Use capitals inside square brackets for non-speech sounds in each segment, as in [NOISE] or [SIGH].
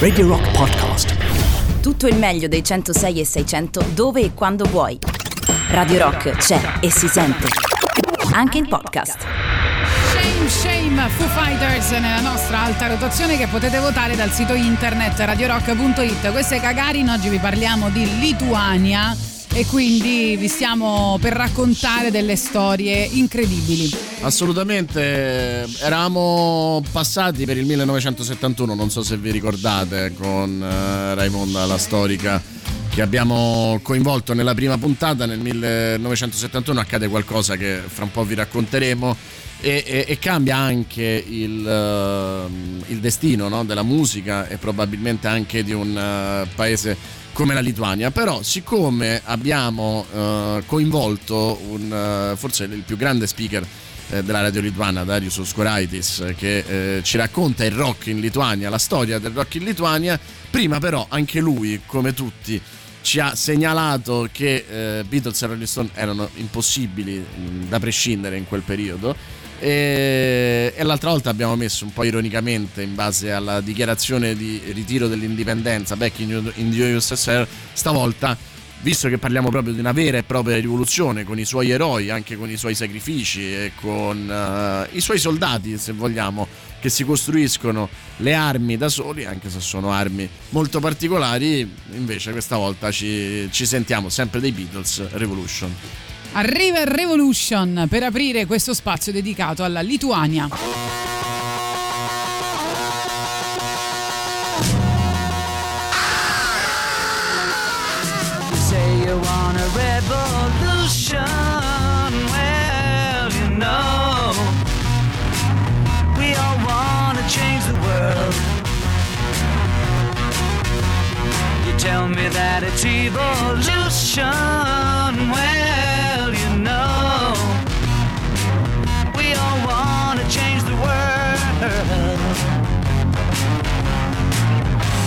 Radio Rock Podcast. Tutto il meglio dei 106 e 600 dove e quando vuoi. Radio Rock c'è e si sente. Anche in podcast. Shame, shame, Foo Fighters nella nostra alta rotazione che potete votare dal sito internet radiorock.it. Questo è Gagarin, oggi vi parliamo di Lituania e quindi vi stiamo per raccontare delle storie incredibili. Assolutamente, eravamo passati per il 1971, non so se vi ricordate, con eh, Raimonda, la storica che abbiamo coinvolto nella prima puntata. Nel 1971 accade qualcosa che fra un po' vi racconteremo. E, e, e cambia anche il, uh, il destino no? della musica e probabilmente anche di un uh, paese come la Lituania, però siccome abbiamo uh, coinvolto un, uh, forse il più grande speaker uh, della radio lituana, Darius Oscoraitis, che ci racconta il rock in Lituania, la storia del rock in Lituania, prima però anche lui, come tutti, ci ha segnalato che Beatles e Rolling Stone erano impossibili mh, da prescindere in quel periodo e, e, l'altra volta abbiamo messo un po' ironicamente in base alla dichiarazione di ritiro dell'indipendenza back in, in the USSR stavolta visto che parliamo proprio di una vera e propria rivoluzione con i suoi eroi anche con i suoi sacrifici e con uh, i suoi soldati se vogliamo che si costruiscono le armi da soli anche se sono armi molto particolari invece questa volta ci, ci sentiamo sempre dei Beatles Revolution Arriva Revolution per aprire questo spazio dedicato alla Lituania. tell me that it's evolution. Well,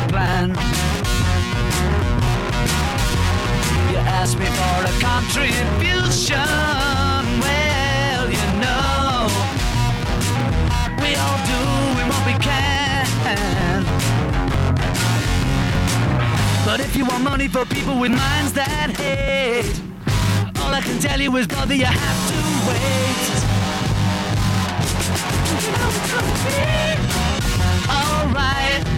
The plan. You ask me for a contribution. Well, you know, we all do what we can. But if you want money for people with minds that hate, all I can tell you is, brother, you have to wait. You know it's gonna be alright.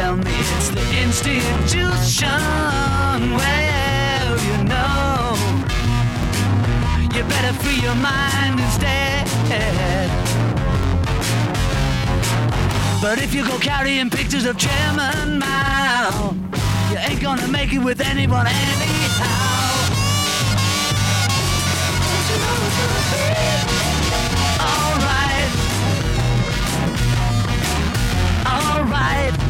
tell me it's the institution. Well, you know, you better free your mind instead. But if you go carrying pictures of Chairman Mao, you ain't gonna make it with anyone anyhow. Alright. Alright.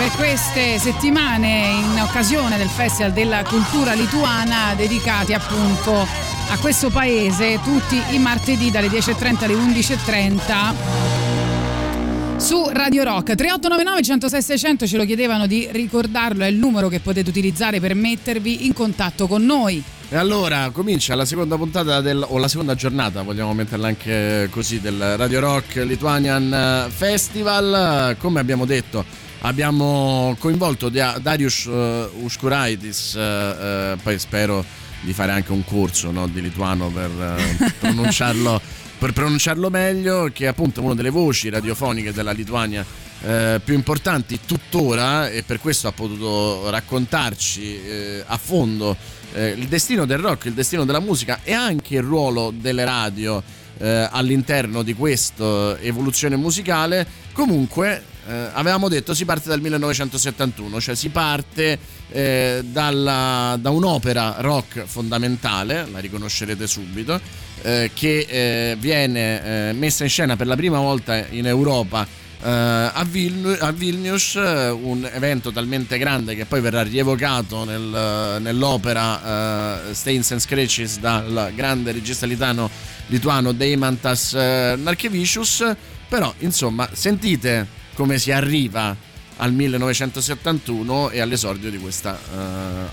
Per queste settimane in occasione del Festival della Cultura Lituana dedicati appunto a questo paese tutti i martedì dalle 10.30 alle 11.30 su Radio Rock 3899 106 600 ce lo chiedevano di ricordarlo è il numero che potete utilizzare per mettervi in contatto con noi e allora comincia la seconda puntata del, o la seconda giornata, vogliamo metterla anche così, del Radio Rock Lithuanian Festival. Come abbiamo detto, abbiamo coinvolto Darius uh, Uskuraitis, uh, uh, poi spero di fare anche un corso no, di lituano per [LAUGHS] pronunciarlo, per pronunciarlo meglio, che è appunto una delle voci radiofoniche della Lituania eh, più importanti tuttora e per questo ha potuto raccontarci eh, a fondo eh, il destino del rock, il destino della musica e anche il ruolo delle radio eh, all'interno di questa evoluzione musicale. Comunque, eh, avevamo detto, si parte dal 1971, cioè si parte eh, dalla, da un'opera rock fondamentale, la riconoscerete subito, eh, che eh, viene messa in scena per la prima volta in Europa Uh, a, Vilnius, a, Vilnius, un evento talmente grande che poi verrà rievocato nel, nell'opera uh, Stains and Scratches dal grande regista lituano Deimantas Narkevicius. Però insomma sentite come si arriva al 1971 e all'esordio di questa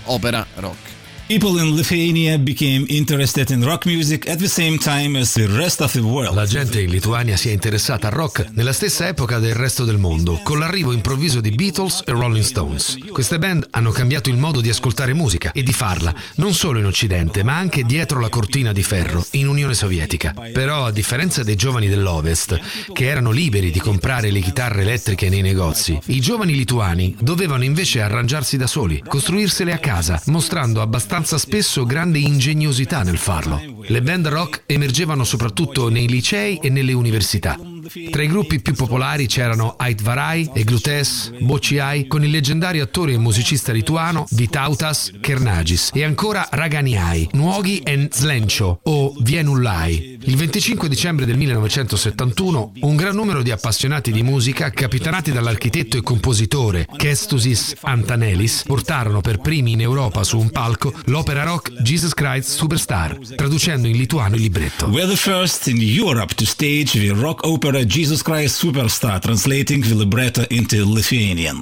opera rock People in Lithuania became interested in rock music at the same time as the rest of the world. La gente in Lituania si è interessata al rock nella stessa epoca del resto del mondo, con l'arrivo improvviso di Beatles e Rolling Stones. Queste band hanno cambiato il modo di ascoltare musica e di farla, non solo in Occidente, ma anche dietro la cortina di ferro, in Unione Sovietica. Però, a differenza dei giovani dell'Ovest, che erano liberi di comprare le chitarre elettriche nei negozi, i giovani lituani dovevano invece arrangiarsi da soli, costruirsele a casa, mostrando abbastanza abbastanza spesso grande ingegnosità nel farlo. Le band rock emergevano soprattutto nei licei e nelle università. Tra i gruppi più popolari c'erano Aitvarai, Eglutes, Bociai, con il leggendario attore e musicista lituano Vitautas Kernagis e ancora Raganiai, Nuoghi e Slencio o Vienullai. Il 25 dicembre del 1971 un gran numero di appassionati di musica, capitanati dall'architetto e compositore Kestusis Antanelis, portarono per primi in Europa su un palco l'opera rock Jesus Christ Superstar, traducendo in lituano il libretto. We're the first in Europe to stage the rock opera Jesus Christ Superstar, translating the libretto into Lithuanian.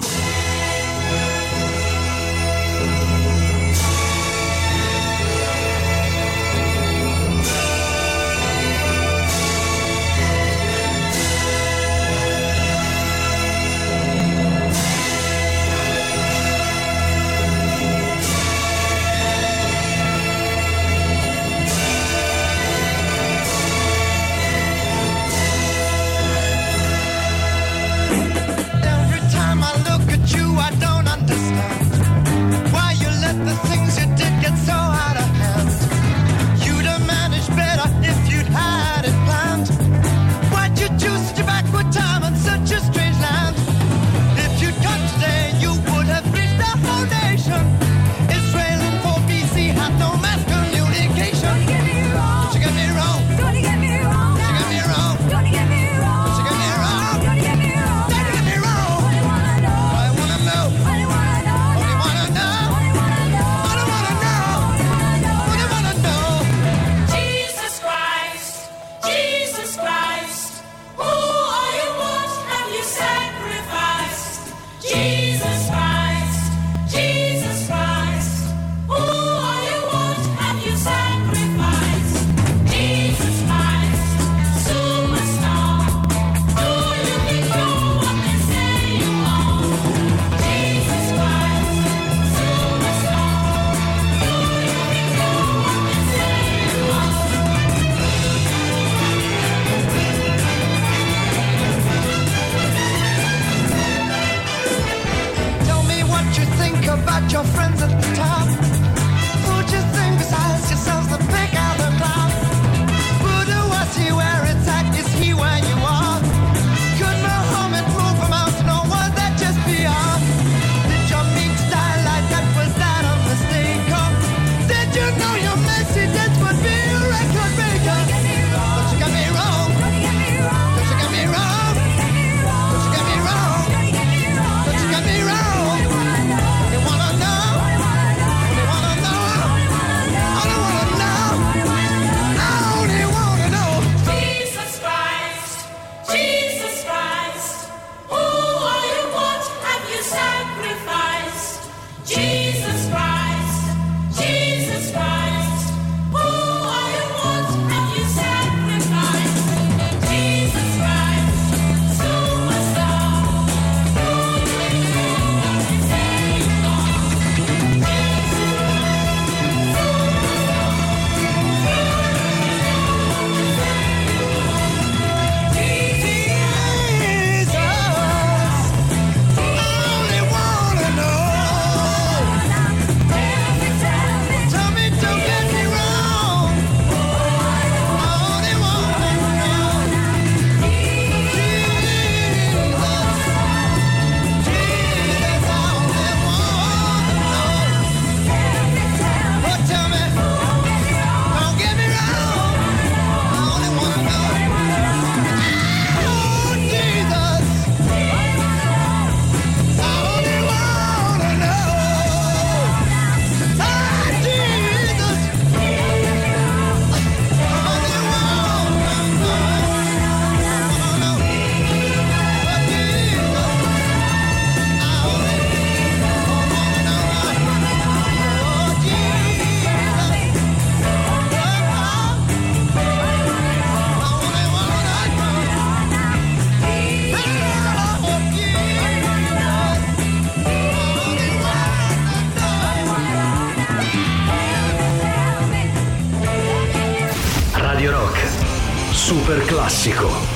Super classico.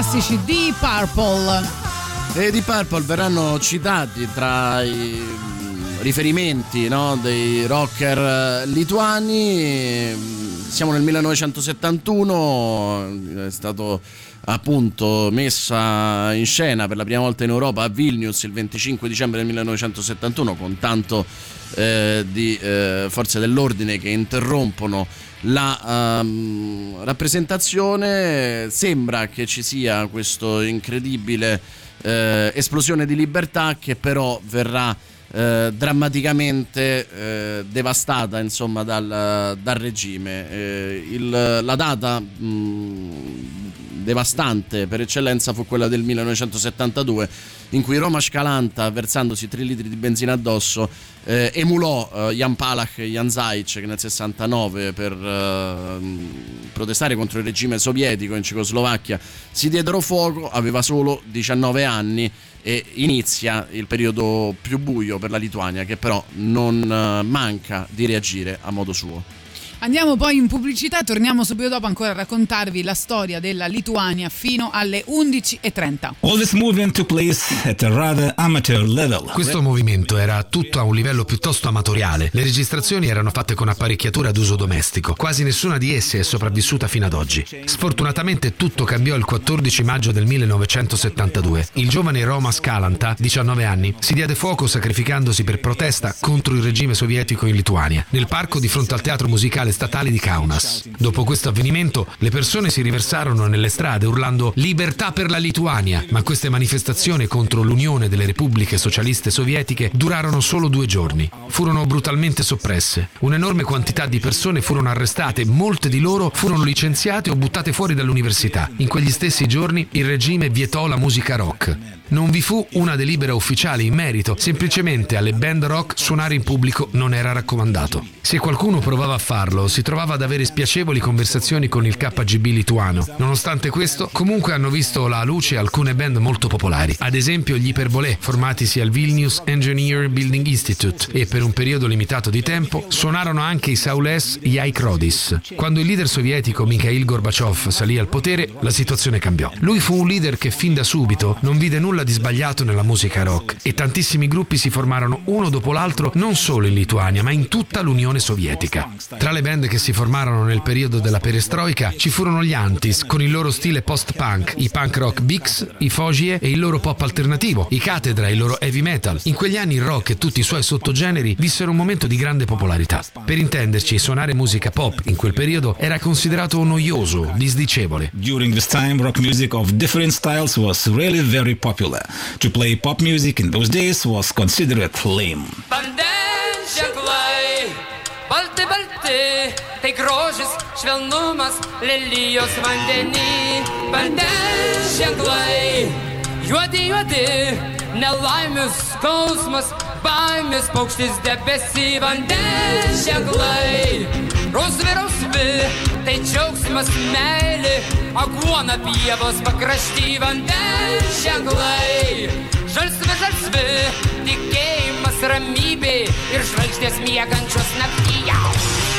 Classici di Purple. E di Purple verranno citati tra i riferimenti no, dei rocker lituani. Siamo nel 1971, è stato appunto messa in scena per la prima volta in Europa a Vilnius il 25 dicembre del 1971 con tanto eh, di eh, forze dell'ordine che interrompono la um, rappresentazione. Sembra che ci sia questo incredibile eh, esplosione di libertà che però verrà eh, drammaticamente eh, devastata insomma, dal, dal regime. Eh, il, la data mh, devastante per eccellenza fu quella del 1972 in cui Roma Scalanta versandosi 3 litri di benzina addosso eh, emulò eh, Jan Palach e Jan Zajic che nel 69 per eh, protestare contro il regime sovietico in Cecoslovacchia si diedero fuoco, aveva solo 19 anni e inizia il periodo più buio per la Lituania che però non eh, manca di reagire a modo suo. Andiamo poi in pubblicità, torniamo subito dopo ancora a raccontarvi la storia della Lituania fino alle 11.30. All this movement took place at a rather amateur level. Questo movimento era tutto a un livello piuttosto amatoriale. Le registrazioni erano fatte con apparecchiature ad uso domestico. Quasi nessuna di esse è sopravvissuta fino ad oggi. Sfortunatamente tutto cambiò il 14 maggio del 1972. Il giovane Roma Scalanta, 19 anni, si diede fuoco sacrificandosi per protesta contro il regime sovietico in Lituania, nel parco di fronte al teatro musicale statale di Kaunas. Dopo questo avvenimento, le persone si riversarono nelle strade urlando libertà per la Lituania, ma queste manifestazioni contro l'Unione delle Repubbliche Socialiste Sovietiche durarono solo due giorni. Furono brutalmente soppresse. Un'enorme quantità di persone furono arrestate, molte di loro furono licenziate o buttate fuori dall'università. In quegli stessi giorni il regime vietò la musica rock. Non vi fu una delibera ufficiale in merito, semplicemente alle band rock suonare in pubblico non era raccomandato. Se qualcuno provava a farlo, si trovava ad avere spiacevoli conversazioni con il KGB lituano. Nonostante questo, comunque hanno visto la luce alcune band molto popolari, ad esempio gli Iperbolè, formatisi al Vilnius Engineer Building Institute e per un periodo limitato di tempo suonarono anche i Saules Yaik Rodis. Quando il leader sovietico Mikhail Gorbachev salì al potere, la situazione cambiò. Lui fu un leader che fin da subito non vide nulla di sbagliato nella musica rock e tantissimi gruppi si formarono uno dopo l'altro non solo in Lituania ma in tutta l'Unione Sovietica. Tra le band che si formarono nel periodo della perestroica ci furono gli Antis con il loro stile post-punk, i punk rock Bix, i Fogie e il loro pop alternativo, i Catedra e il loro heavy metal. In quegli anni il rock e tutti i suoi sottogeneri vissero un momento di grande popolarità. Per intenderci, suonare musica pop in quel periodo era considerato noioso, disdicevole. During this time, rock music of different styles was really very popular. To play pop music in those days was considered lame. Balti balti, tai grožis, švelnumas, lelijos vandenį, vandens ženklai, juodi juodi, nelaimius skausmas, baimės paukštis debesį, vandens ženklai, rausvi rausvi, tai džiaugsmas meilė, aguona pievos pakrašty, vandens ženklai, žalsvi žalsvi, tikėjimas ramybė ir žvaigždės miegančios naktyje.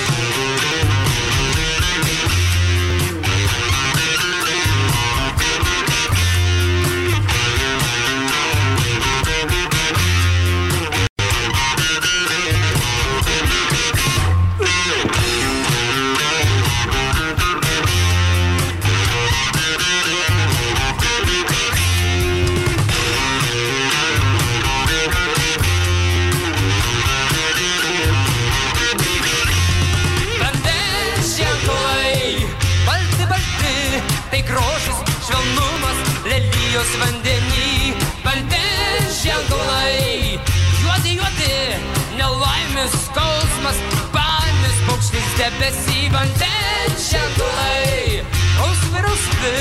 Debesį. Vandens ženklai, rausvi rausvi,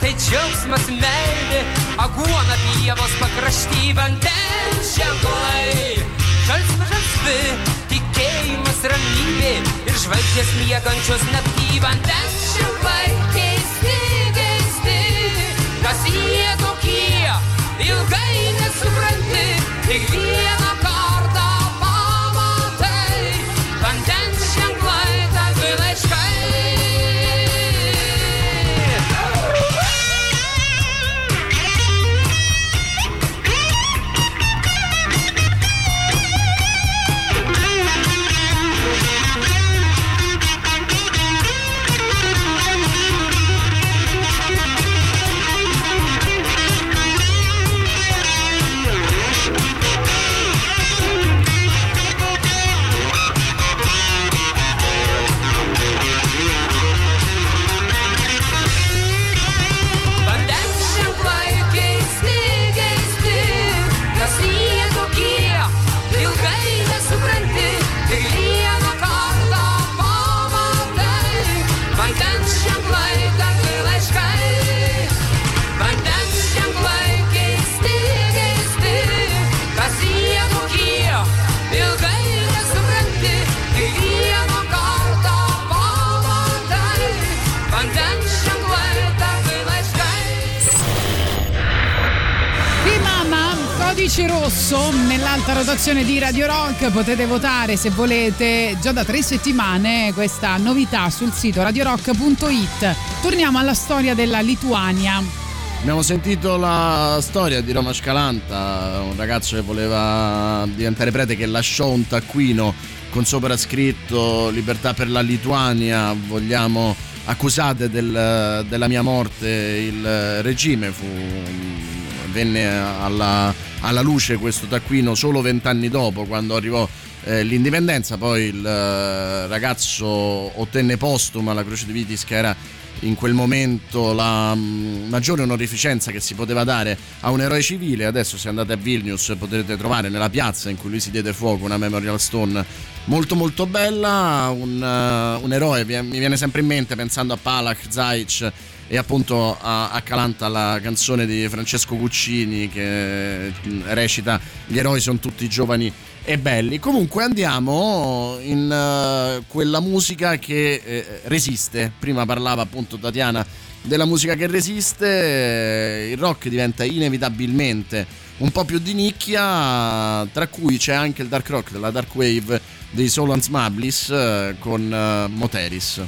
tai džiaugsmas meilė, aguona pievos pakrašty. Vandens ženklai, žalsvi žalsvi, tikėjimas ramybė ir žvaigždės miegančios naktį vandens šilpai keisti, keisti, kas jie tokie, ilgai nesupranti, tik vieną kartą nell'alta rotazione di Radio Rock potete votare se volete già da tre settimane questa novità sul sito radiorock.it. Torniamo alla storia della Lituania. Abbiamo sentito la storia di Roma Scalanta, un ragazzo che voleva diventare prete che lasciò un taccuino con sopra scritto libertà per la Lituania, vogliamo accusate del, della mia morte il regime, fu, venne alla, alla, luce questo taccuino solo vent'anni dopo quando arrivò eh, l'indipendenza, poi il eh, ragazzo ottenne postuma la Croce di Vitis che era in quel momento la mm, maggiore onorificenza che si poteva dare a un eroe civile. Adesso se andate a Vilnius potete trovare nella piazza in cui lui si diede fuoco una memorial stone molto molto bella, un, uh, un eroe, mi viene sempre in mente pensando a Palach, Zaic e appunto a, a Calanta la canzone di Francesco Guccini che recita Gli eroi sono tutti giovani e belli. Comunque andiamo in uh, quella musica che eh, resiste. Prima parlava appunto Tatiana della musica che resiste, il rock diventa inevitabilmente un po' più di nicchia, tra cui c'è anche il dark rock della dark wave dei Solans Mablis eh, con uh, Moteris.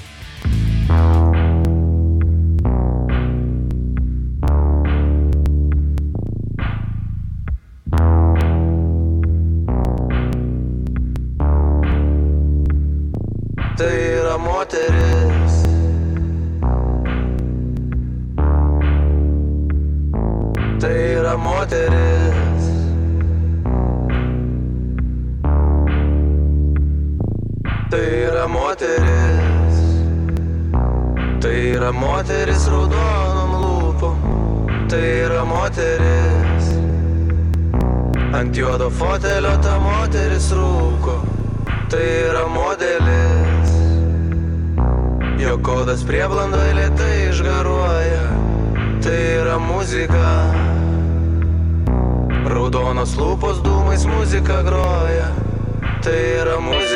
Yra moteris. Tai yra moteris. Tai yra moteris raudonom lūpom. Tai yra moteris. Ant juodo fotelio ta moteris rūko. Tai yra modelis. Jo kodas prieblandoje lietai išgaruoja. Tai yra muzika. Raudonos lūpos dūmais muzika groja. Tai yra muzika.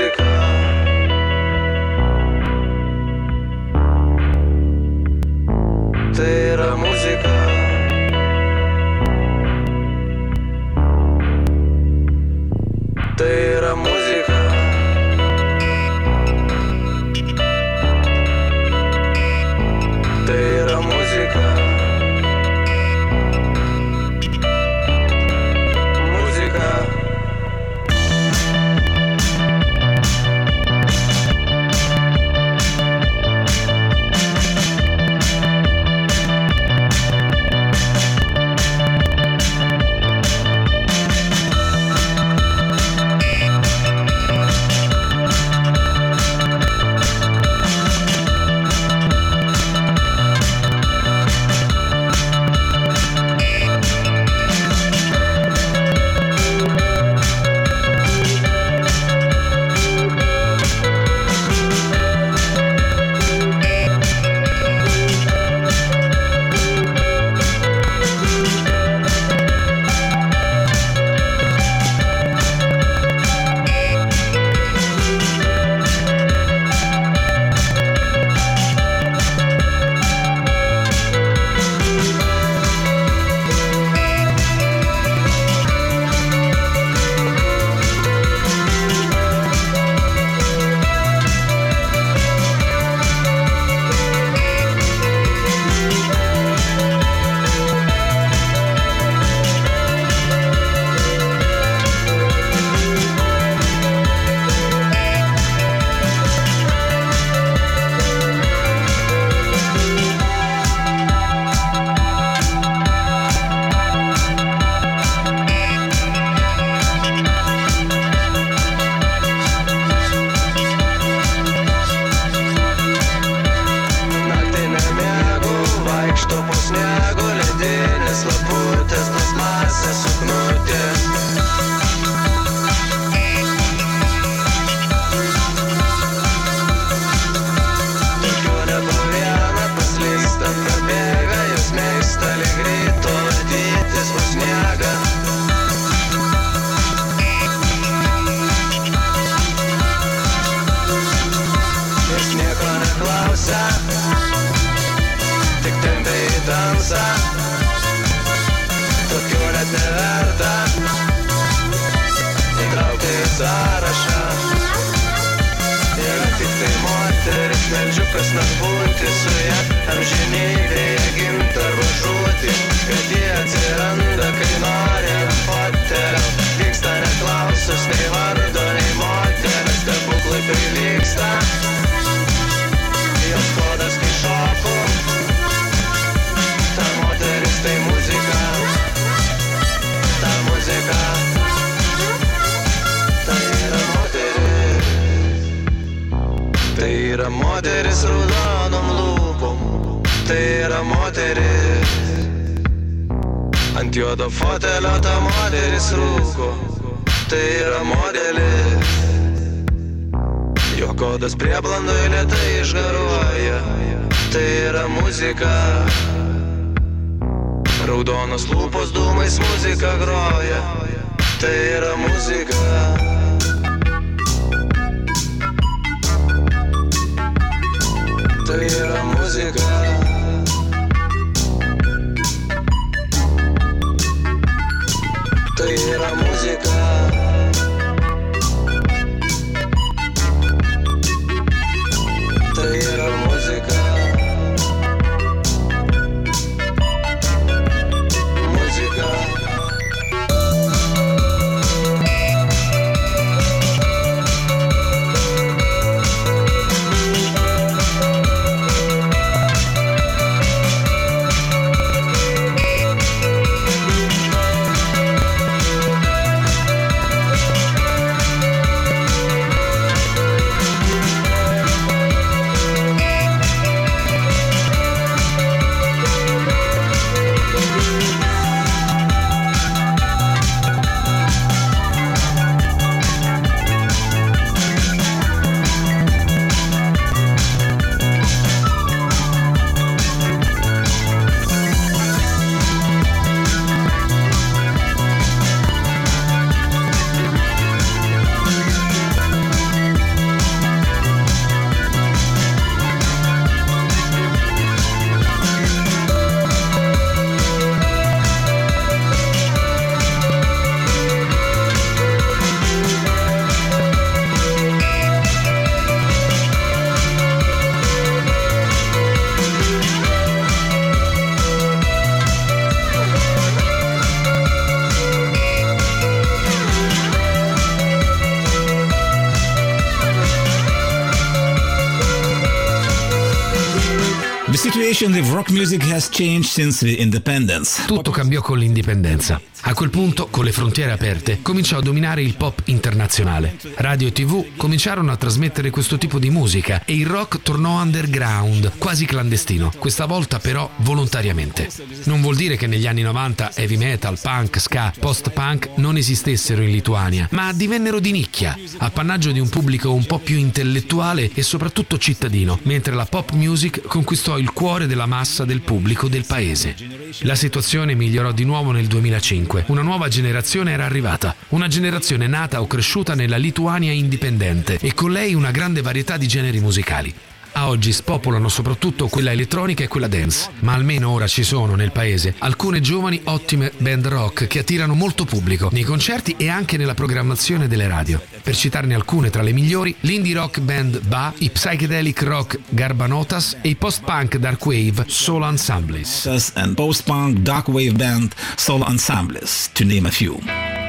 Since the independence. Tutto cambiò con l'indipendenza. A quel punto, con le frontiere aperte, cominciò a dominare il pop internazionale. Radio e tv cominciarono a trasmettere questo tipo di musica e il rock tornò underground, quasi clandestino, questa volta però volontariamente. Non vuol dire che negli anni 90 heavy metal, punk, ska, post-punk non esistessero in Lituania, ma divennero di nicchia, appannaggio di un pubblico un po' più intellettuale e soprattutto cittadino, mentre la pop music conquistò il cuore della massa del pubblico del paese. La situazione migliorò di nuovo nel 2005. Una nuova generazione era arrivata, una generazione nata o cresciuta nella Lituania indipendente e con lei una grande varietà di generi musicali. A oggi spopolano soprattutto quella elettronica e quella dance, ma almeno ora ci sono nel paese alcune giovani ottime band rock che attirano molto pubblico nei concerti e anche nella programmazione delle radio. Per citarne alcune tra le migliori, l'indie rock band Ba, i psychedelic rock Garbanotas e i post-punk dark wave Soul Ensembles. And post-punk dark wave band Soul Ensembles, to name a few.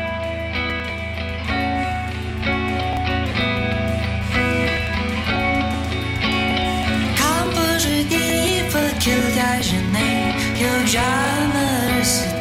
And they eu drivers.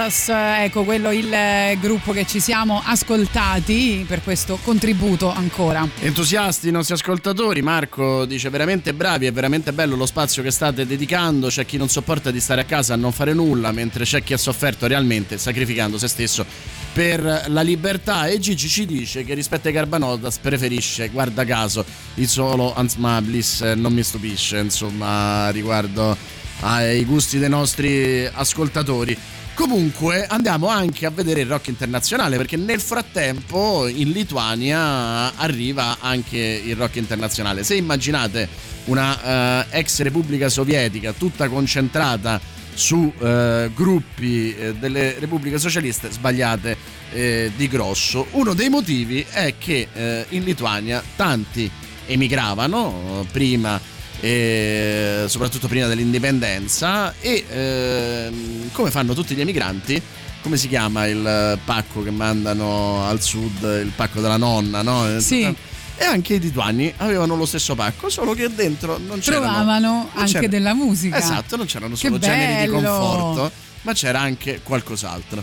Garbanotas, ecco quello il eh, gruppo che ci siamo ascoltati per questo contributo ancora. Entusiasti i nostri ascoltatori, Marco dice veramente bravi, è veramente bello lo spazio che state dedicando, c'è chi non sopporta di stare a casa a non fare nulla, mentre c'è chi ha sofferto realmente sacrificando se stesso per la libertà e Gigi ci dice che rispetto ai Garbanotas preferisce, guarda caso, il solo Hans Mablis, eh, non mi stupisce insomma riguardo ai gusti dei nostri ascoltatori. Comunque andiamo anche a vedere il rock internazionale perché nel frattempo in Lituania arriva anche il rock internazionale. Se immaginate una eh, ex repubblica sovietica tutta concentrata su eh, gruppi eh, delle repubbliche socialiste sbagliate di grosso. Uno dei motivi è che in Lituania tanti emigravano prima e soprattutto prima dell'indipendenza e ehm, come fanno tutti gli emigranti come si chiama il pacco che mandano al sud il pacco della nonna no? Sì. e anche i lituani avevano lo stesso pacco solo che dentro non c'erano Trovavano anche c'era- della musica. esatto non c'erano solo generi di conforto ma c'era anche qualcos'altro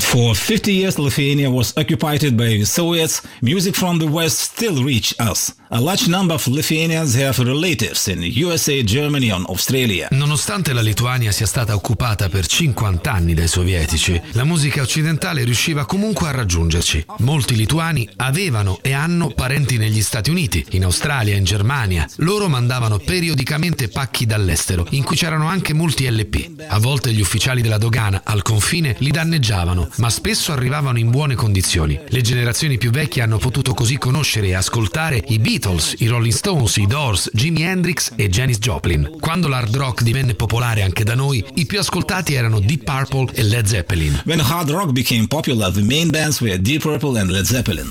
For 50 years, Lithuania was occupied by the Soviets. Music from the West still reach us. A large number of Lithuanians have relatives in USA, Germany, and Australia. Nonostante la Lituania sia stata occupata per 50 anni dai sovietici, la musica occidentale riusciva comunque a raggiungerci. Molti lituani avevano e hanno parenti negli Stati Uniti, in Australia, in Germania. Loro mandavano periodicamente pacchi dall'estero, in cui c'erano anche molti LP. A volte gli ufficiali della dogana al confine li danneggiavano, ma spesso arrivavano in buone condizioni. Le generazioni più vecchie hanno potuto così conoscere e ascoltare i Beatles, i Rolling Stones, i Doors, Jimi Hendrix e Janis Joplin. Quando l'hard rock divenne popolare anche da noi, i più ascoltati erano Deep Purple e Led Zeppelin. When hard rock became popular, the main bands were Deep Purple and Led Zeppelin.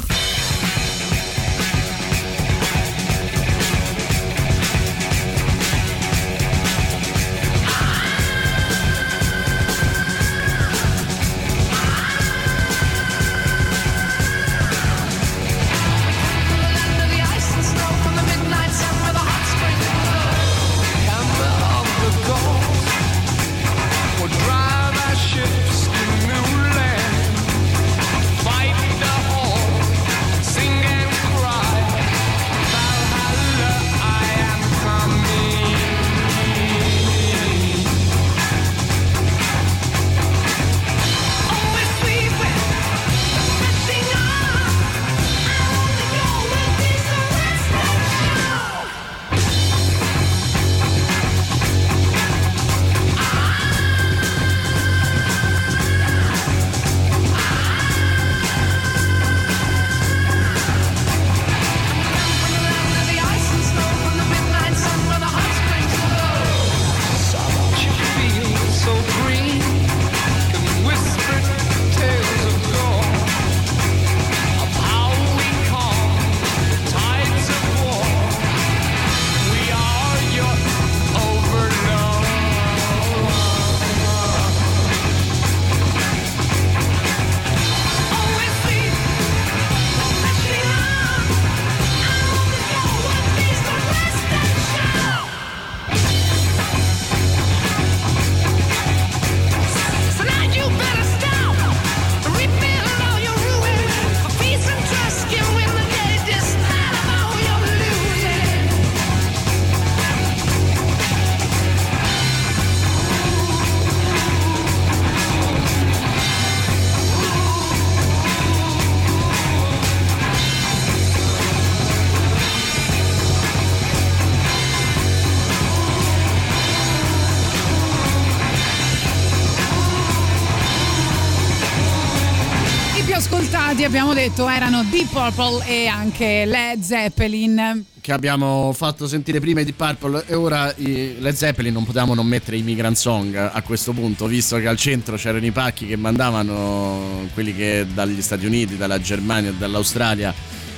Detto erano Deep Purple e anche Led Zeppelin. che abbiamo fatto sentire prima i Deep Purple e ora i Led Zeppelin non potevamo non mettere i Migrant Song a questo punto, visto che al centro c'erano i pacchi che mandavano quelli che dagli Stati Uniti, dalla Germania dall'Australia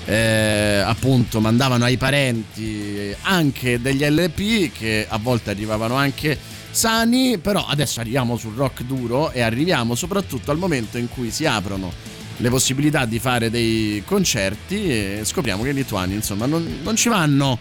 eh, appunto mandavano ai parenti anche degli LP che a volte arrivavano anche sani, però adesso arriviamo sul rock duro e arriviamo soprattutto al momento in cui si aprono le possibilità di fare dei concerti e scopriamo che i lituani insomma non, non ci vanno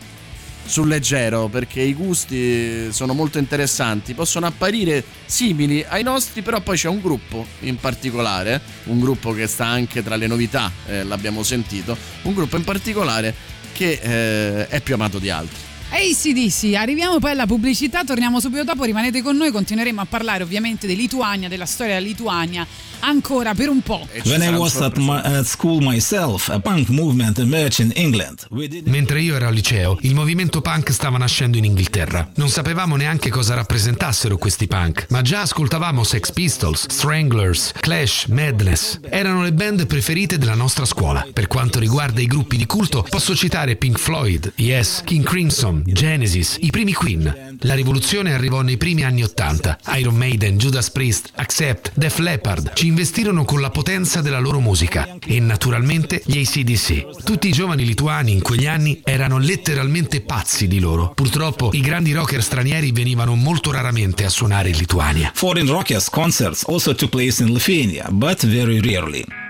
sul leggero perché i gusti sono molto interessanti, possono apparire simili ai nostri, però poi c'è un gruppo in particolare, un gruppo che sta anche tra le novità, eh, l'abbiamo sentito, un gruppo in particolare che eh, è più amato di altri. ACDC, arriviamo poi alla pubblicità, torniamo subito dopo, rimanete con noi, continueremo a parlare ovviamente di Lituania, della storia della Lituania, ancora per un po'. When I was at, my, at school myself, a punk movement emerged in England. Mentre io ero al liceo, il movimento punk stava nascendo in Inghilterra. Non sapevamo neanche cosa rappresentassero questi punk, ma già ascoltavamo Sex Pistols, Stranglers, Clash, Madness. Erano le band preferite della nostra scuola. Per quanto riguarda i gruppi di culto, posso citare Pink Floyd, Yes, King Crimson, Genesis, i primi Queen. La rivoluzione arrivò nei primi anni Ottanta. Iron Maiden, Judas Priest, Accept, Def Leppard ci investirono con la potenza della loro musica e naturalmente gli ACDC. Tutti i giovani lituani in quegli anni erano letteralmente pazzi di loro. Purtroppo i grandi rocker stranieri venivano molto raramente a suonare in Lituania. Foreign rockers concerts also took place in Lithuania, but very rarely.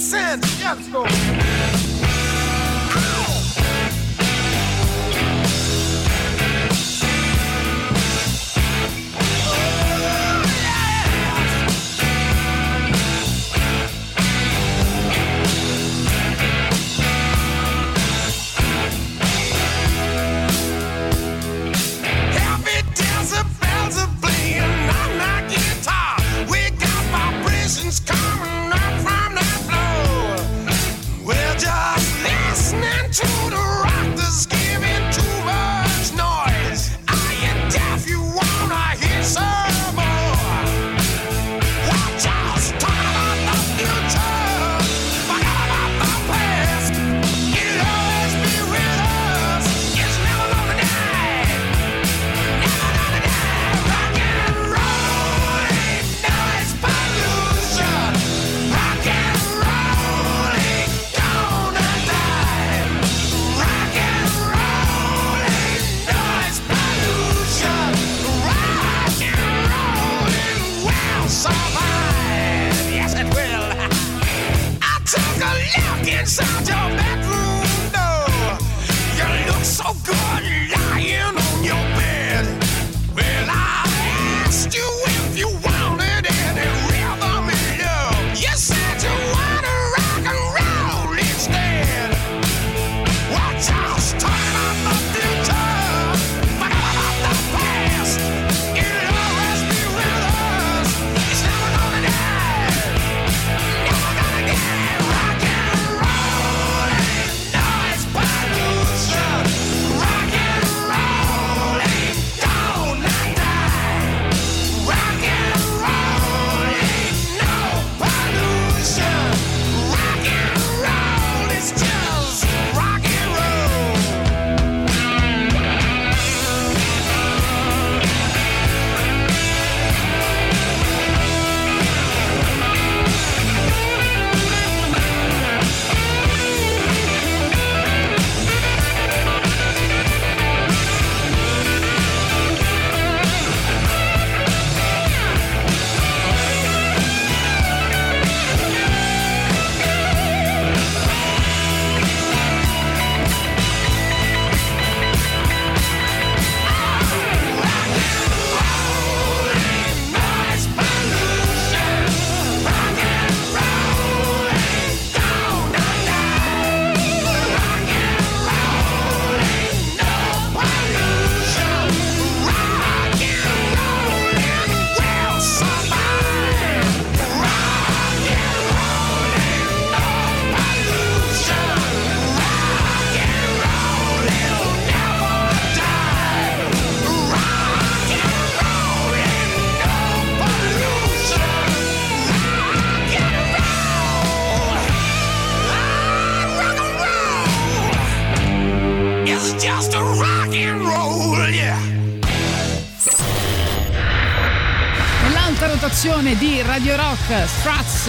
sin. Yes, go.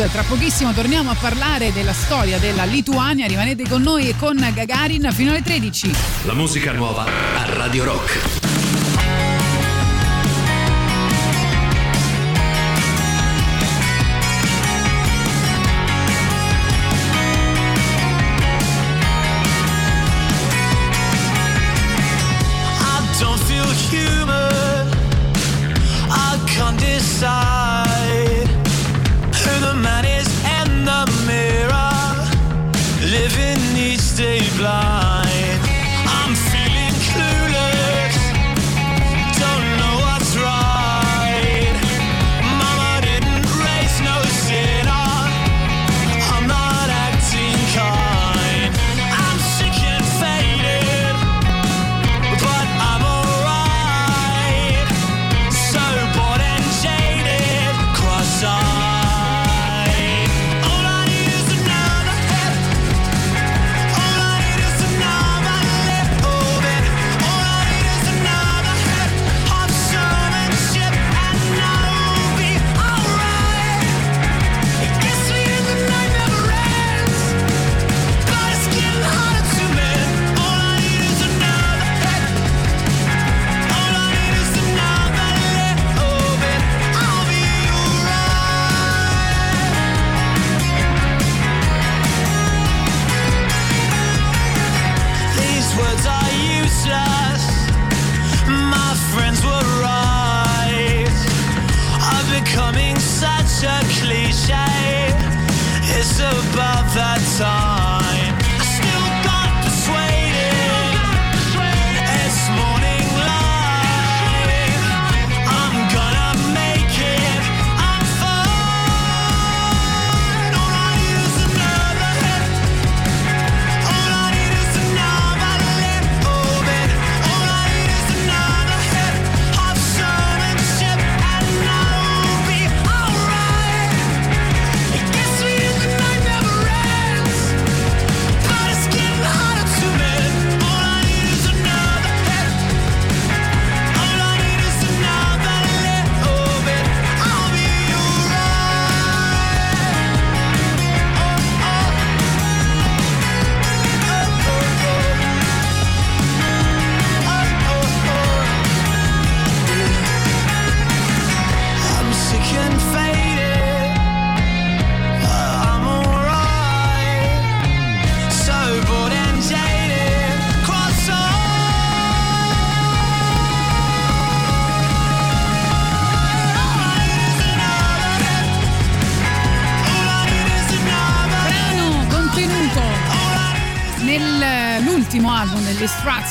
Strats, tra pochissimo torniamo a parlare della storia della Lituania, rimanete con noi e con Gagarin fino alle 13. La musica nuova a Radio Rock.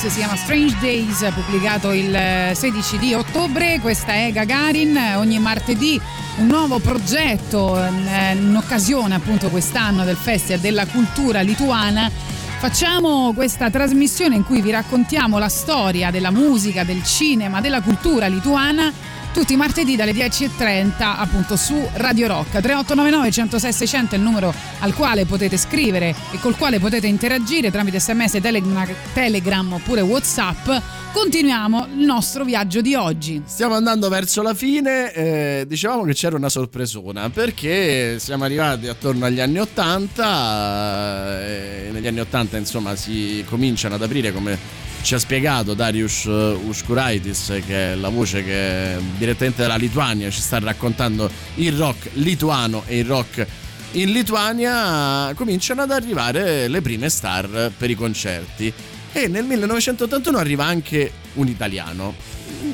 Struts si chiama Strange Days pubblicato il eh, 16 di ottobre. Questa è Gagarin. Ogni martedì un nuovo progetto eh, in occasione appunto quest'anno del Festival della Cultura Lituana. Facciamo questa trasmissione in cui vi raccontiamo la storia della musica, del cinema, della cultura lituana tutti i martedì dalle 10.30 appunto su Radio Rock. 3899 106 600 è il numero al quale potete scrivere e col quale potete interagire tramite sms, telegram, telegram oppure whatsapp. Continuiamo il nostro viaggio di oggi. Stiamo andando verso la fine, eh, dicevamo che c'era una sorpresona perché siamo arrivati attorno agli anni 80 e negli anni 80 insomma si cominciano ad aprire come ci ha spiegato Darius Uskuraitis che è la voce che direttamente dalla Lituania ci sta raccontando il rock lituano e il rock in Lituania. Cominciano ad arrivare le prime star per i concerti e nel 1981 arriva anche un italiano.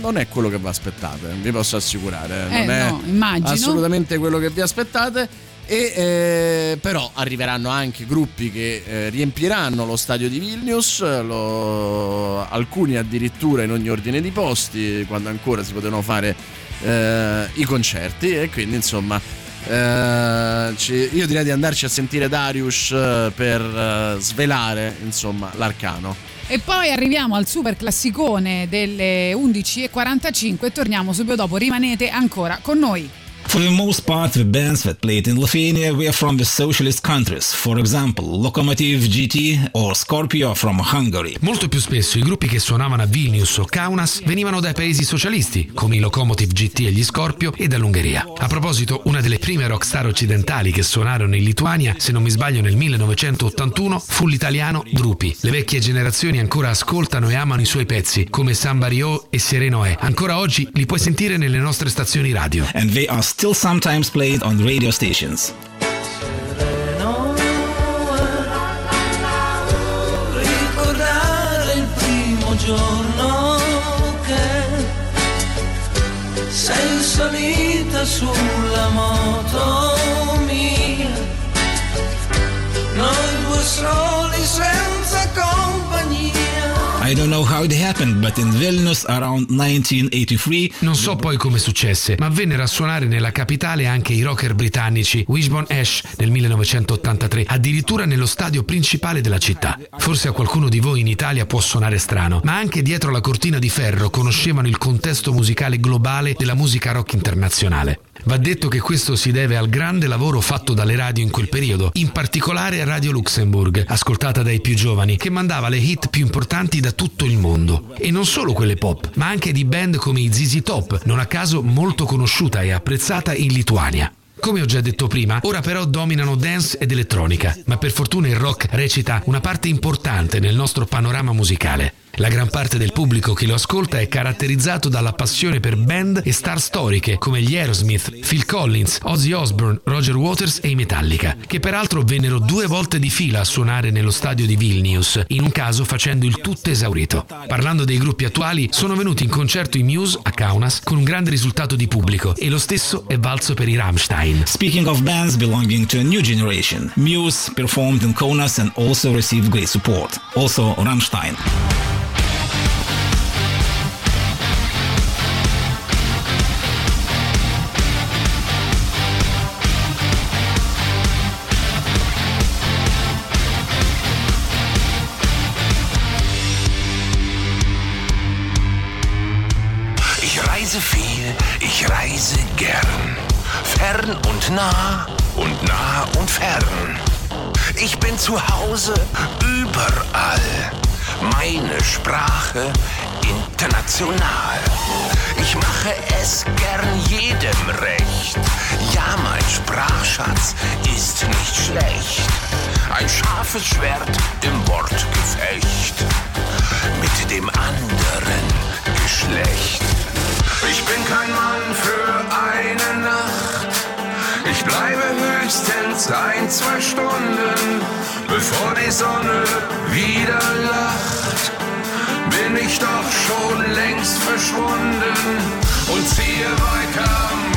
Non è quello che vi aspettate vi posso assicurare Eh, non è no, immagino. assolutamente quello che vi aspettate e eh, però arriveranno anche gruppi che eh, riempiranno lo stadio di Vilnius, lo- alcuni addirittura in ogni ordine di posti, quando ancora si potevano fare eh, i concerti e quindi insomma eh, io direi di andarci a sentire Darius eh, per eh, svelare insomma l'arcano. E poi arriviamo al super classicone delle 11.45 e torniamo subito dopo. Rimanete ancora con noi. For the most part, the bands that played in Lithuania were from the socialist countries, for example, Lokomotiv GT or Scorpio from Hungary. Molto più spesso i gruppi che suonavano a Vilnius o Kaunas venivano dai paesi socialisti, come i Lokomotiv GT e gli Scorpio, e dall'Ungheria. A proposito, una delle prime rockstar occidentali che suonarono in Lituania, se non mi sbaglio nel 1981, fu l'italiano Drupi. Le vecchie generazioni ancora ascoltano e amano i suoi pezzi, come Samba Rio e Sereno è. Ancora oggi li puoi sentire nelle nostre stazioni radio. And they are still sometimes played on radio stations. sulla moto mia, noi due soli compagnia. I don't know how it happened, but in Vilnius around 1983, Non so poi come successe, ma vennero a suonare nella capitale anche i rocker britannici Wishbone Ash nel 1983, addirittura nello stadio principale della città. Forse a qualcuno di voi in Italia può suonare strano, ma anche dietro la cortina di ferro conoscevano il contesto musicale globale della musica rock internazionale. Va detto che questo si deve al grande lavoro fatto dalle radio in quel periodo, in particolare Radio Luxembourg, ascoltata dai più giovani, che mandava le hit più importanti da tutto il mondo. E non solo quelle pop, ma anche di band come i ZZ Top, non a caso molto conosciuta e apprezzata in Lituania. Come ho già detto prima, ora però dominano dance ed elettronica, ma per fortuna il rock recita una parte importante nel nostro panorama musicale. La gran parte del pubblico che lo ascolta è caratterizzato dalla passione per band e star storiche come gli Aerosmith, Phil Collins, Ozzy Osbourne, Roger Waters e i Metallica, che peraltro vennero due volte di fila a suonare nello stadio di Vilnius, in un caso facendo il tutto esaurito. Parlando dei gruppi attuali, sono venuti in concerto i Muse a Kaunas con un grande risultato di pubblico e lo stesso è valso per i Rammstein. speaking of bands belonging to a new generation, Muse performed in Kaunas and also received great support. Also Rammstein. Nah und nah und fern. Ich bin zu Hause überall. Meine Sprache international. Ich mache es gern jedem recht. Ja, mein Sprachschatz ist nicht schlecht. Ein scharfes Schwert im Wortgefecht mit dem anderen Geschlecht. Ich bin kein Mann für eine Nacht. Bleibe höchstens ein, zwei Stunden, bevor die Sonne wieder lacht. Bin ich doch schon längst verschwunden und ziehe weiter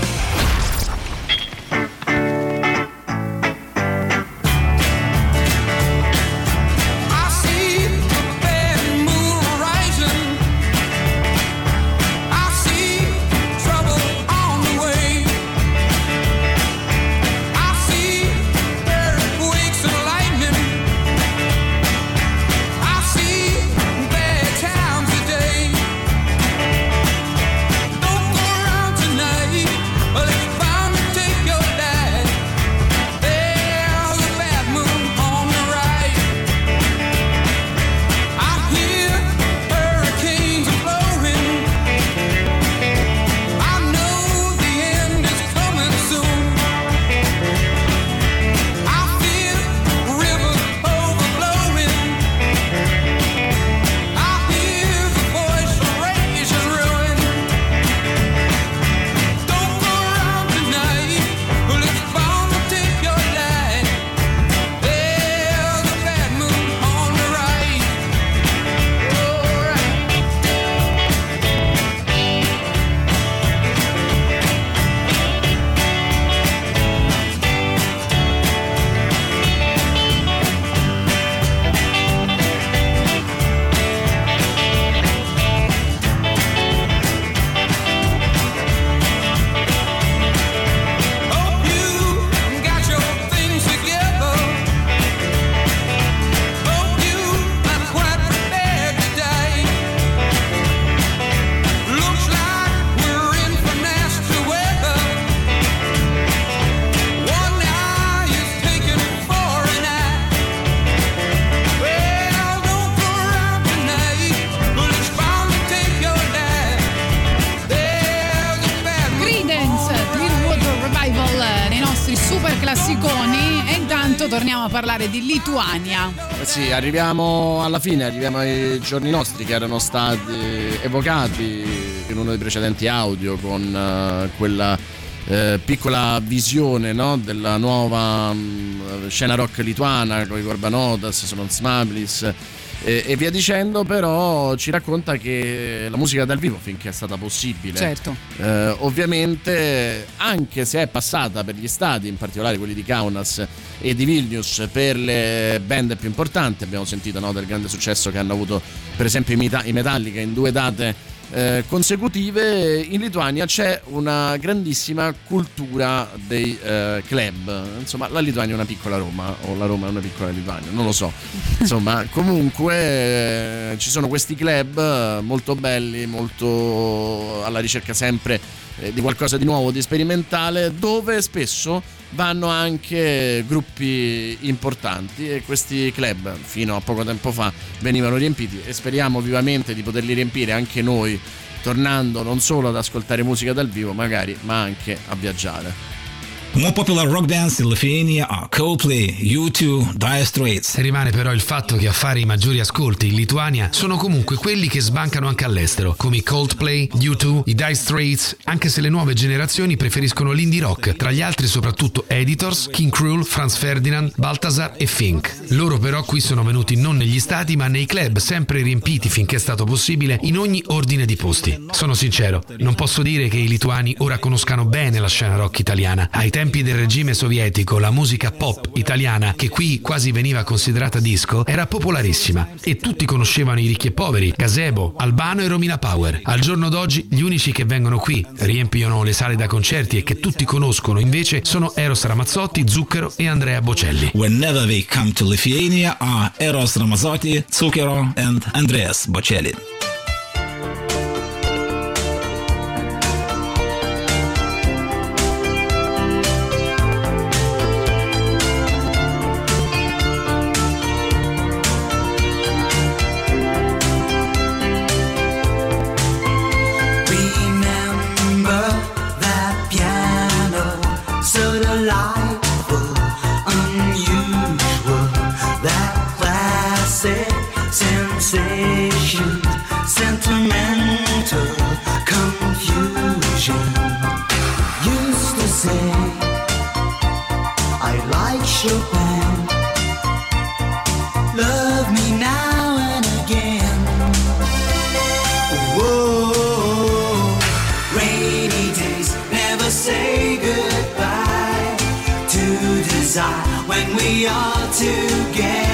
Arriviamo alla fine, arriviamo ai giorni nostri che erano stati evocati in uno dei precedenti audio con eh, quella eh, piccola visione no, della nuova mm, scena rock lituana con i Gorbanotas, Sonon Smablis e, e via dicendo, però ci racconta che la musica dal vivo finché è stata possibile. Certo. Eh, ovviamente, anche se è passata per gli stadi, in particolare quelli di Kaunas e di Vilnius, per le band più importanti, abbiamo sentito no, del grande successo che hanno avuto, per esempio, i, Meta- i Metallica in due date eh, consecutive, in Lituania c'è una grandissima cultura dei eh, club. Insomma, la Lituania è una piccola Roma, o la Roma è una piccola Lituania, non lo so. [LAUGHS] Insomma, comunque eh, ci sono questi club eh, molto belli, molto alla ricerca sempre eh, di qualcosa di nuovo, di sperimentale, dove spesso vanno anche gruppi importanti e questi club fino a poco tempo fa venivano riempiti e speriamo vivamente di poterli riempire anche noi tornando non solo ad ascoltare musica dal vivo magari ma anche a viaggiare. More popular rock bands in Lithuania are Coldplay, U2, Dire Straits. Rimane però il fatto che a fare i maggiori ascolti in Lituania sono comunque quelli che sbancano anche all'estero, come i Coldplay, U2, i Dire Straits, anche se le nuove generazioni preferiscono l'indie rock, tra gli altri soprattutto Editors, King Cruel, Franz Ferdinand, Balthazar e Fink. Loro però qui sono venuti non negli stati ma nei club sempre riempiti finché è stato possibile in ogni ordine di posti. Sono sincero, non posso dire che i lituani ora conoscano bene la scena rock italiana. Ai tempi del regime sovietico la musica pop italiana, che qui quasi veniva considerata disco, era popolarissima e tutti conoscevano i ricchi e poveri, Gazebo, Albano e Romina Power. Al giorno d'oggi gli unici che vengono qui, riempiono le sale da concerti e che tutti conoscono invece sono Eros Ramazzotti, Zucchero e Andrea Bocelli. Whenever they come to Lithuania are Eros Ramazzotti, Zucchero and Andreas Bocelli. Desire when we are together.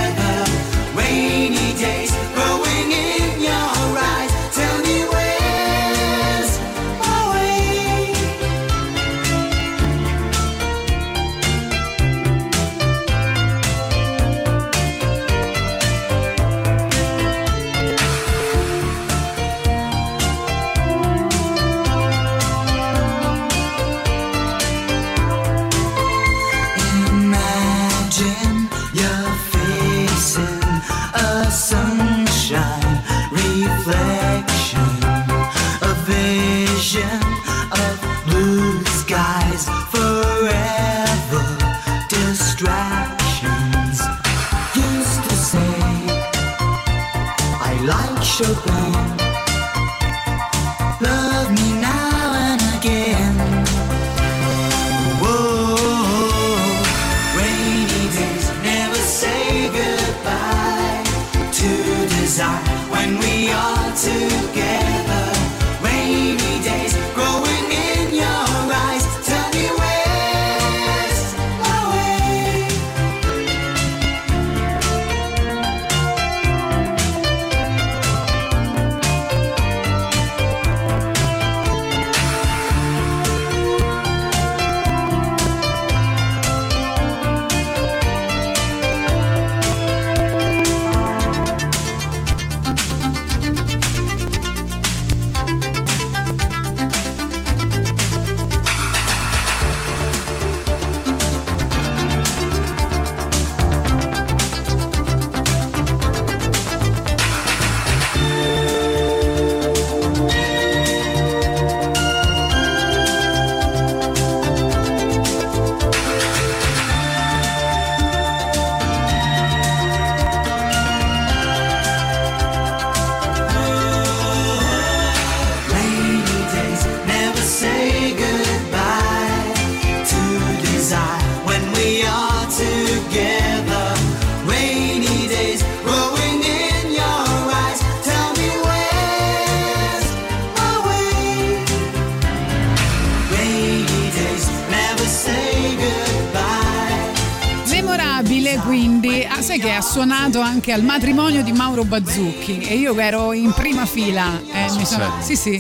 Al matrimonio di Mauro Bazzucchi e io ero in prima fila, eh, mi sono, sì sì,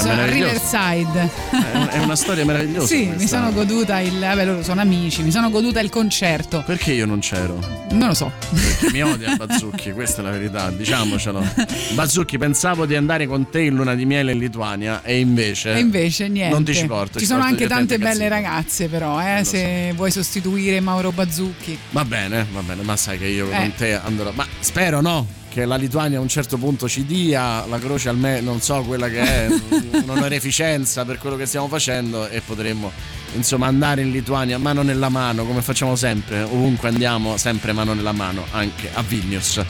sono a meraviglioso. Riverside. È, un- è una storia meravigliosa. Sì, mi questa. sono goduta il, vabbè loro sono amici, mi sono goduta il concerto, Perché io non c'ero? non lo so. Perché mi odia Bazzucchi, [LAUGHS] questa è la verità, diciamocelo. Bazzucchi, pensavo di andare con te in luna di miele in Lituania e invece. E invece niente. Non ti ci porto. Ci sono porto anche tante belle a Cazzino. ragazze però, eh, se vuoi sostituire Mauro Bazzucchi. Va bene, va bene, ma sai che io Eh. con te andrò. Ma spero no. Che la Lituania a un certo punto ci dia la croce al me, non so quella che è, [LAUGHS] un'onoreficenza per quello che stiamo facendo e potremmo insomma andare in Lituania mano nella mano come facciamo sempre, ovunque andiamo, sempre mano nella mano, anche a Vilnius.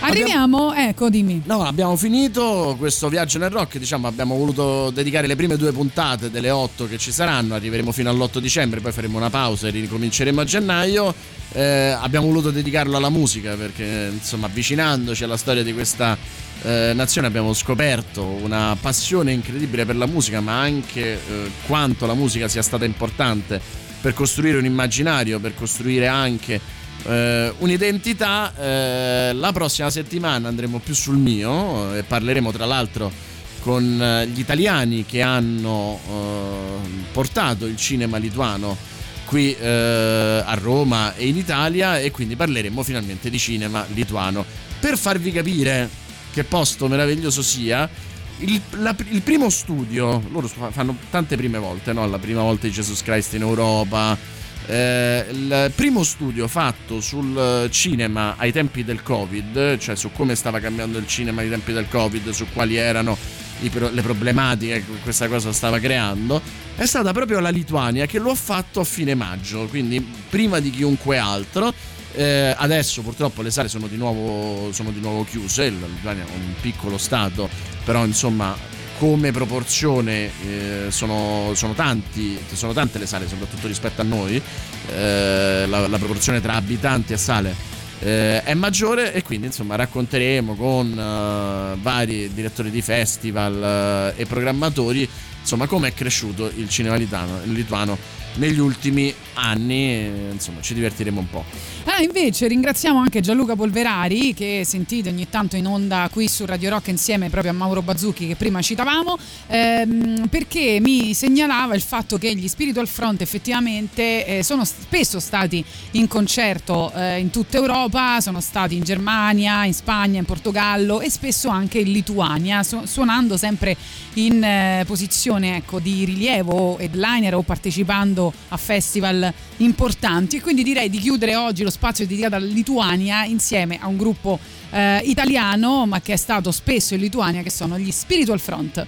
Arriviamo, ecco, dimmi. No, abbiamo finito questo viaggio nel rock. Diciamo, abbiamo voluto dedicare le prime due puntate delle otto che ci saranno. Arriveremo fino all'8 dicembre, poi faremo una pausa e ricominceremo a gennaio. Eh, abbiamo voluto dedicarlo alla musica perché, insomma, avvicinandoci alla storia di questa eh, nazione, abbiamo scoperto una passione incredibile per la musica, ma anche eh, quanto la musica sia stata importante per costruire un immaginario, per costruire anche eh, un'identità. Eh, la prossima settimana andremo più sul mio e parleremo tra l'altro con eh, gli italiani che hanno eh, portato il cinema lituano qui eh, a Roma e in Italia e quindi parleremo finalmente di cinema lituano per farvi capire che posto meraviglioso sia il, la- il primo studio loro fa- fanno tante prime volte no? la prima volta di Jesus Christ in Europa eh, il primo studio fatto sul cinema ai tempi del Covid, cioè su come stava cambiando il cinema ai tempi del Covid, su quali erano pro- le problematiche che questa cosa stava creando, è stata proprio la Lituania che lo ha fatto a fine maggio, quindi prima di chiunque altro. Eh, adesso purtroppo le sale sono di, nuovo, sono di nuovo chiuse, la Lituania è un piccolo stato, però insomma come proporzione eh, sono, sono tanti, sono tante le sale, soprattutto rispetto a noi. eh, la, la proporzione tra abitanti e sale eh, è maggiore e quindi insomma racconteremo con eh, vari direttori di festival eh, e programmatori insomma come è cresciuto il cinema litano- lituano negli ultimi anni, insomma ci divertiremo un po'. Ah, invece ringraziamo anche Gianluca Polverari che sentite ogni tanto in onda qui su Radio Rock insieme proprio a Mauro Bazzucchi che prima citavamo ehm, perché mi segnalava il fatto che gli Spiritual Front effettivamente eh, sono spesso stati in concerto eh, in tutta Europa, sono stati in Germania, in Spagna, in Portogallo e spesso anche in Lituania, su- suonando sempre in eh, posizione ecco, di rilievo headliner o partecipando a festival importanti e quindi direi di chiudere oggi lo spazio dedicato alla Lituania insieme a un gruppo eh, italiano ma che è stato spesso in Lituania che sono gli Spiritual Front.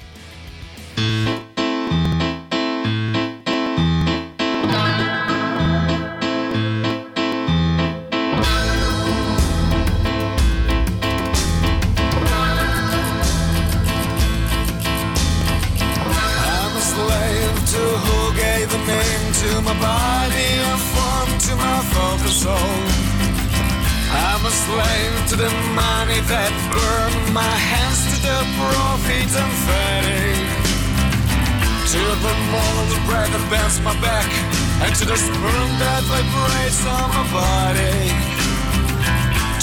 The money that burned my hands to the profit and fatigue. To the mold bread that bends my back and to the sperm that vibrates on my body.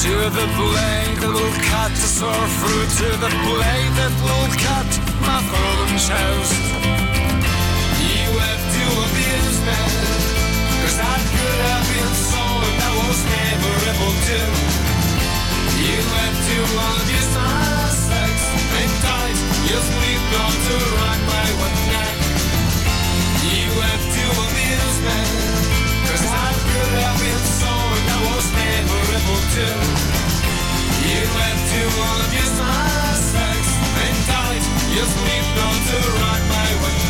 To the blade that will cut the sore fruit, to the blade that will cut my fallen chest. You have to abuse me, cause I could have been so and I was never able to. You. sleep on to rock my one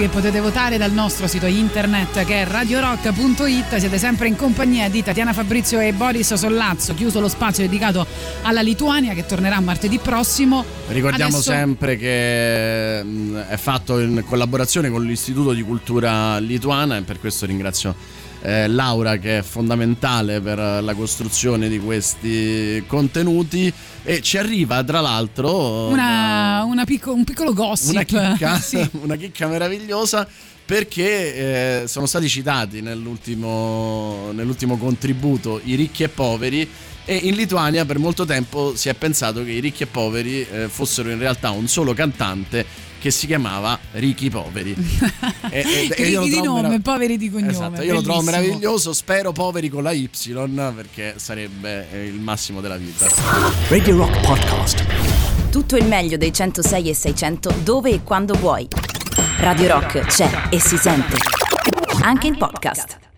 che potete votare dal nostro sito internet che è radiorock.it. Siete sempre in compagnia di Tatiana Fabrizio e Boris Sollazzo. Chiuso lo spazio dedicato alla Lituania che tornerà martedì prossimo. Ricordiamo Adesso- sempre che mh, è fatto in collaborazione con l'Istituto di Cultura Lituana e per questo ringrazio eh, Laura che è fondamentale per la costruzione di questi contenuti e ci arriva tra l'altro Una, una picco- un piccolo gossip. una chicca, [LAUGHS] Sì. [LAUGHS] una chicca meravigliosa perché eh, sono stati citati nell'ultimo, nell'ultimo contributo i ricchi e poveri e in Lituania per molto tempo si è pensato che i ricchi e poveri eh, fossero in realtà un solo cantante che si chiamava Ricchi Poveri. [LAUGHS] E- e- e Ricchi di nome, merav- poveri di cognome. Esatto, io lo trovo bellissimo. meraviglioso, spero poveri con la Y perché sarebbe eh, il massimo della vita. Radio Rock Podcast. Tutto il meglio dei 106 e 600 dove e quando vuoi. Radio Rock c'è e si sente. Anche in podcast.